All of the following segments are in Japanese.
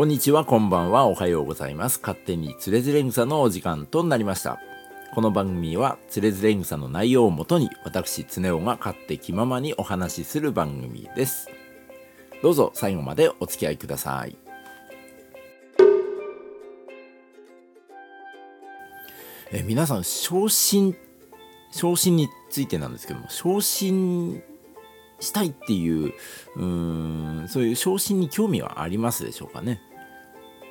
こんにちは、こんばんは、おはようございます。勝手につれづれ草のお時間となりました。この番組はつれづれ草の内容をもとに私、つねおが勝手気ままにお話しする番組です。どうぞ最後までお付き合いください。え皆さん、昇進、昇進についてなんですけども、昇進したいっていううーんそういう昇進に興味はありますでしょうかね？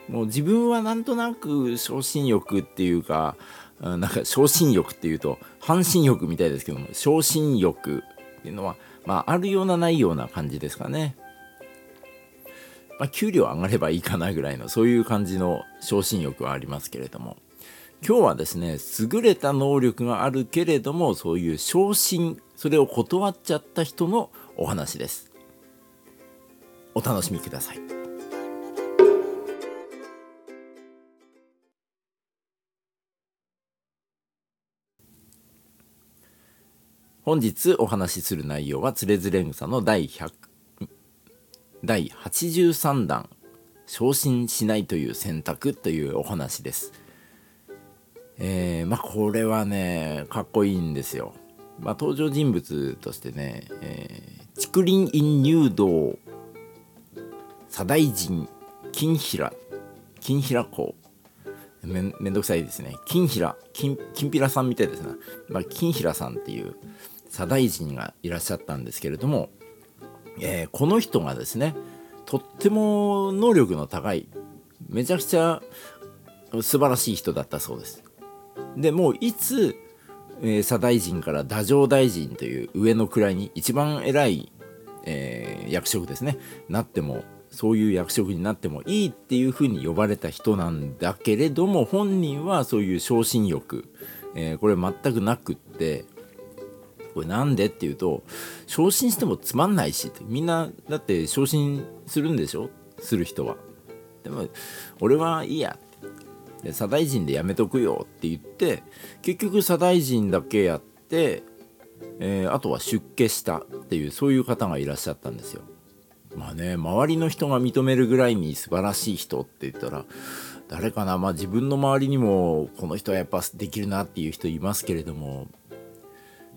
もう自分はなんとなく昇進欲っていうかなんか昇進欲っていうと半身欲みたいですけども昇進欲っていうのはまああるようなないような感じですかね。まあ給料上がればいいかなぐらいのそういう感じの昇進欲はありますけれども。今日はですね優れた能力があるけれどもそういう昇進それを断っちゃった人のお話です。お楽しみください。本日お話しする内容はつれづれ草の第100第83弾昇進しないという選択というお話です。えー、まあこれはねかっこいいんですよ。まあ、登場人物としてね、えー、竹林院入道左大臣金平金平公。めめんどくさいですね。金平金金平さんみたいですね、まあ、金平さんっていう左大臣がいらっしゃったんですけれども、えー、この人がですねとっても能力の高いめちゃくちゃ素晴らしい人だったそうです。でもういつえー、左大臣から太政大臣という上の位に一番偉い、えー、役職ですねなってもそういう役職になってもいいっていうふうに呼ばれた人なんだけれども本人はそういう昇進欲、えー、これ全くなくってこれなんでっていうと昇進してもつまんないしみんなだって昇進するんでしょ？する人は。でも俺はいいやで左大臣でやめとくよって言って結局左大臣だけやって、えー、あとは出家したっていうそういう方がいらっしゃったんですよ。まあね周りの人が認めるぐらいに素晴らしい人って言ったら誰かな？まあ自分の周りにもこの人はやっぱできるなっていう人いますけれども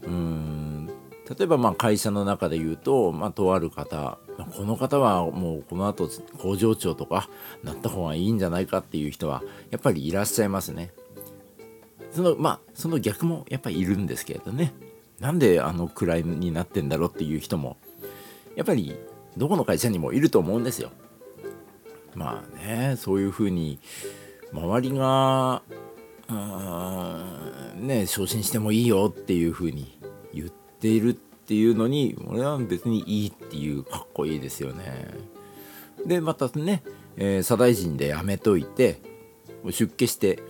うん例えばまあ会社の中で言うと、まあ、とある方この方はもうこの後工場長とかなった方がいいんじゃないかっていう人はやっぱりいらっしゃいますね。そのまあその逆もやっぱりいるんですけれどねなんであの位になってんだろうっていう人もやっぱりどこの会社にもいると思うんですよ。まあねそういうふうに周りがうんね昇進してもいいよっていうふうに言っているっていうのに俺は別にいいっていうかっこいいですよね。でまたね、えー、左大臣でやめといて出家して、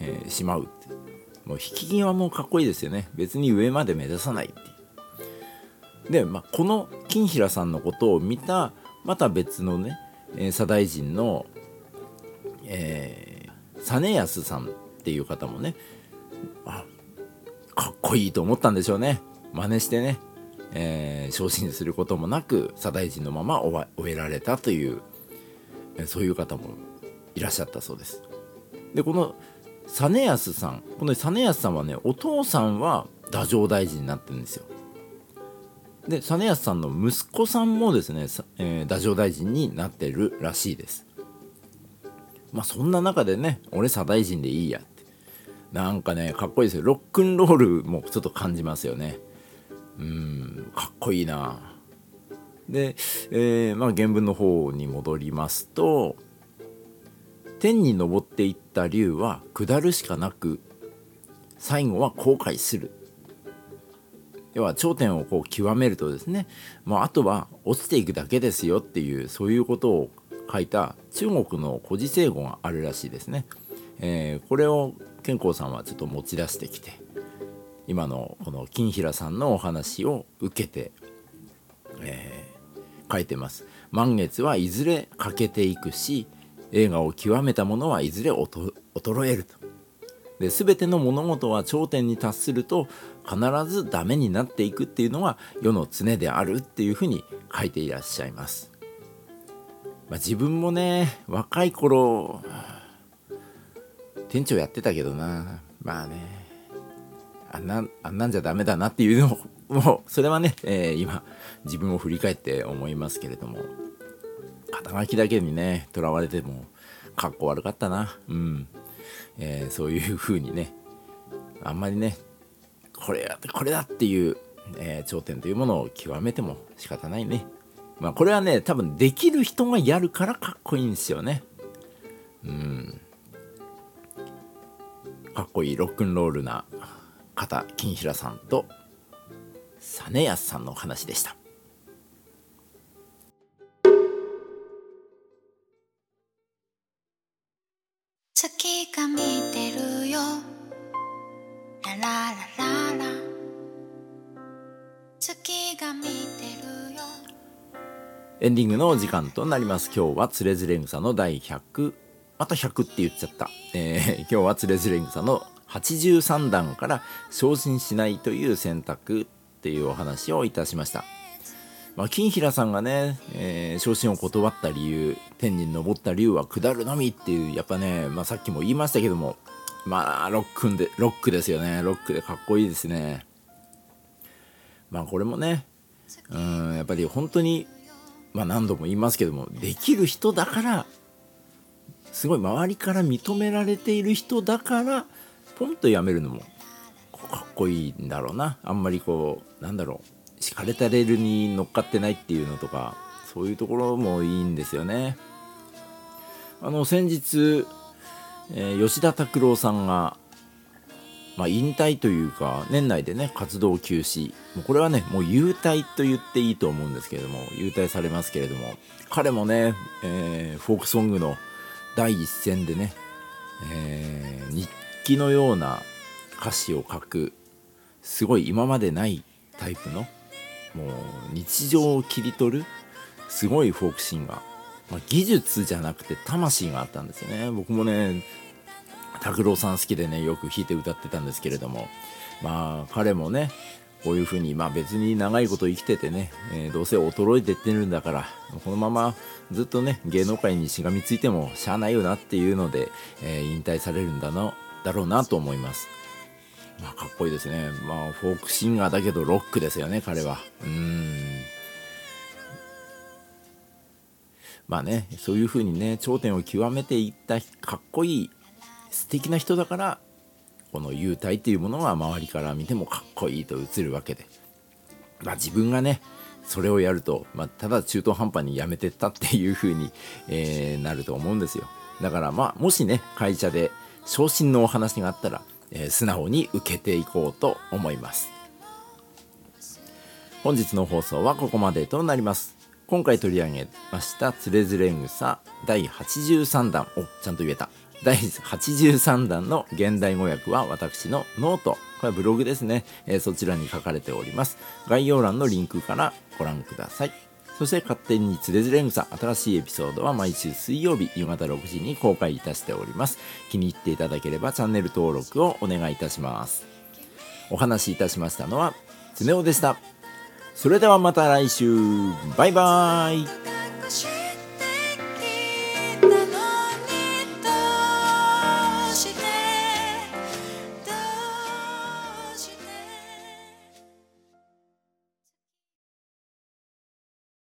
えー、しまうって。もう引き際もかっこいいですよね。別に上まで目指さないっていう。で、まあ、この金平さんのことを見たまた別のね、えー、左大臣の、えー、実康さんっていう方もねあかっこいいと思ったんでしょうね。真似してね、えー、昇進することもなく左大臣のまま終えられたというそういう方もいらっしゃったそうです。でこの実康さんこの実康さんはねお父さんは太政大臣になってるんですよ。で実康さんの息子さんもですね、えー、太政大臣になってるらしいです。まあそんな中でね俺左大臣でいいやってなんかねかっこいいですよ。ロックンロールもちょっと感じますよね。うんかっこいいな。で、えー、まあ原文の方に戻りますと天に昇っていった竜は下るしかなく最後は後悔する。要は頂点をこう極めるとですね、まあ、あとは落ちていくだけですよっていうそういうことを書いた中国の古事成語があるらしいですね。えー、これを健康さんはちょっと持ち出してきて今のこの金平さんのお話を受けて、えー、書いてます。満月はいずれ欠けていくし映画を極めたものはいずれ衰えると。で全ての物事は頂点に達すると必ずダメになっていくっていうのが世の常であるっていうふうに書いていらっしゃいます。まあ、自分もね若い頃店長やってたけどな。まあね。あんなあんなんじゃダメだなっていうのも それはね、えー、今自分を振り返って思いますけれども。肩書きだけにねとらわれてもかっこ悪かったな。うん。えー、そういう風にね。あんまりねこれやこれだっていう、えー、頂点というものを極めても仕方ないね。まあこれはね多分できる人がやるからかっこいいんですよね。うん。かっこいいロックンロールな方金平さんと実安さんのお話でした。月が見てるよ。ラララララ。月が見てるよ。エンディングのお時間となります。今日はつれづれ草の第100また100って言っちゃった、えー、今日はつれづれ草の83段から昇進しないという選択っていうお話をいたしました。まあ、金平さんがね、えー、昇進を断った理由天に昇った竜は下るのみっていうやっぱね、まあ、さっきも言いましたけどもまあロックでロックですよね。ロックでかっこいいですね。まあこれもねうんやっぱり本当にまあ何度も言いますけどもできる人だからすごい周りから認められている人だからポンとやめるのもかっこいいんだろうな。あんまりこうなんだろう。敷かれたレールに乗っかってないっていうのとかそういうところもいいんですよね。あの先日、えー、吉田拓郎さんが、まあ、引退というか年内でね活動休止。もうこれはねもう優退と言っていいと思うんですけれども優退されますけれども彼もね、えー、フォークソングの第一線でね、えー、日記のような歌詞を書くすごい今までないタイプのもう日常を切り取るすごいフォークシンガー、まあ、技術じゃなくて魂があったんですよね。僕もね拓郎さん好きでねよく弾いて歌ってたんですけれどもまあ彼もねこういうふうにまあ別に長いこと生きててね、えー、どうせ衰えてってるんだからこのままずっとね芸能界にしがみついてもしゃあないよなっていうので、えー、引退されるんだなだろうなと思います。まあ、かっこいいですね。まあ、フォークシンガーだけどロックですよね、彼は。うん。まあね、そういう風にね、頂点を極めていったかっこいい、素敵な人だから、この幽体っていうものは周りから見てもかっこいいと映るわけで。まあ自分がね、それをやると、まあ、ただ中途半端にやめてったっていう風に、えー、なると思うんですよ。だからまあ、もしね、会社で昇進のお話があったら、えー、素直に受けていこうと思います本日の放送はここまでとなります今回取り上げましたつれづれ草第83段おちゃんと言えた第83段の現代語訳は私のノートこれはブログですね、えー、そちらに書かれております概要欄のリンクからご覧くださいそして勝手につれづれ草新しいエピソードは毎週水曜日夕方6時に公開いたしております。気に入っていただければチャンネル登録をお願いいたします。お話しいたしましたのは、つねおでした。それではまた来週バイバーイ